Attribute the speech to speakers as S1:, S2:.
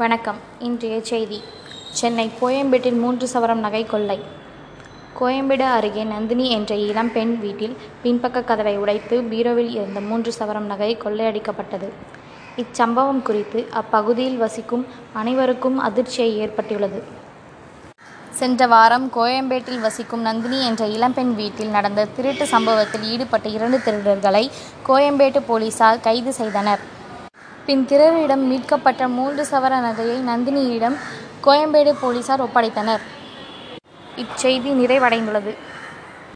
S1: வணக்கம் இன்றைய செய்தி சென்னை கோயம்பேட்டில் மூன்று சவரம் நகை கொள்ளை கோயம்பேடு அருகே நந்தினி என்ற இளம்பெண் வீட்டில் பின்பக்க கதவை உடைத்து பீரோவில் இருந்த மூன்று சவரம் நகை கொள்ளையடிக்கப்பட்டது. இச்சம்பவம் குறித்து அப்பகுதியில் வசிக்கும் அனைவருக்கும் அதிர்ச்சியை ஏற்பட்டுள்ளது சென்ற வாரம் கோயம்பேட்டில் வசிக்கும் நந்தினி என்ற இளம்பெண் வீட்டில் நடந்த திருட்டு சம்பவத்தில் ஈடுபட்ட இரண்டு திருடர்களை கோயம்பேட்டு போலீசார் கைது செய்தனர். பின் திருடரிடம் மீட்கப்பட்ட மூன்று சவர நகையை நந்தினியிடம் கோயம்பேடு போலீசார் ஒப்படைத்தனர். இச்செய்தி நிறைவடைந்துள்ளது.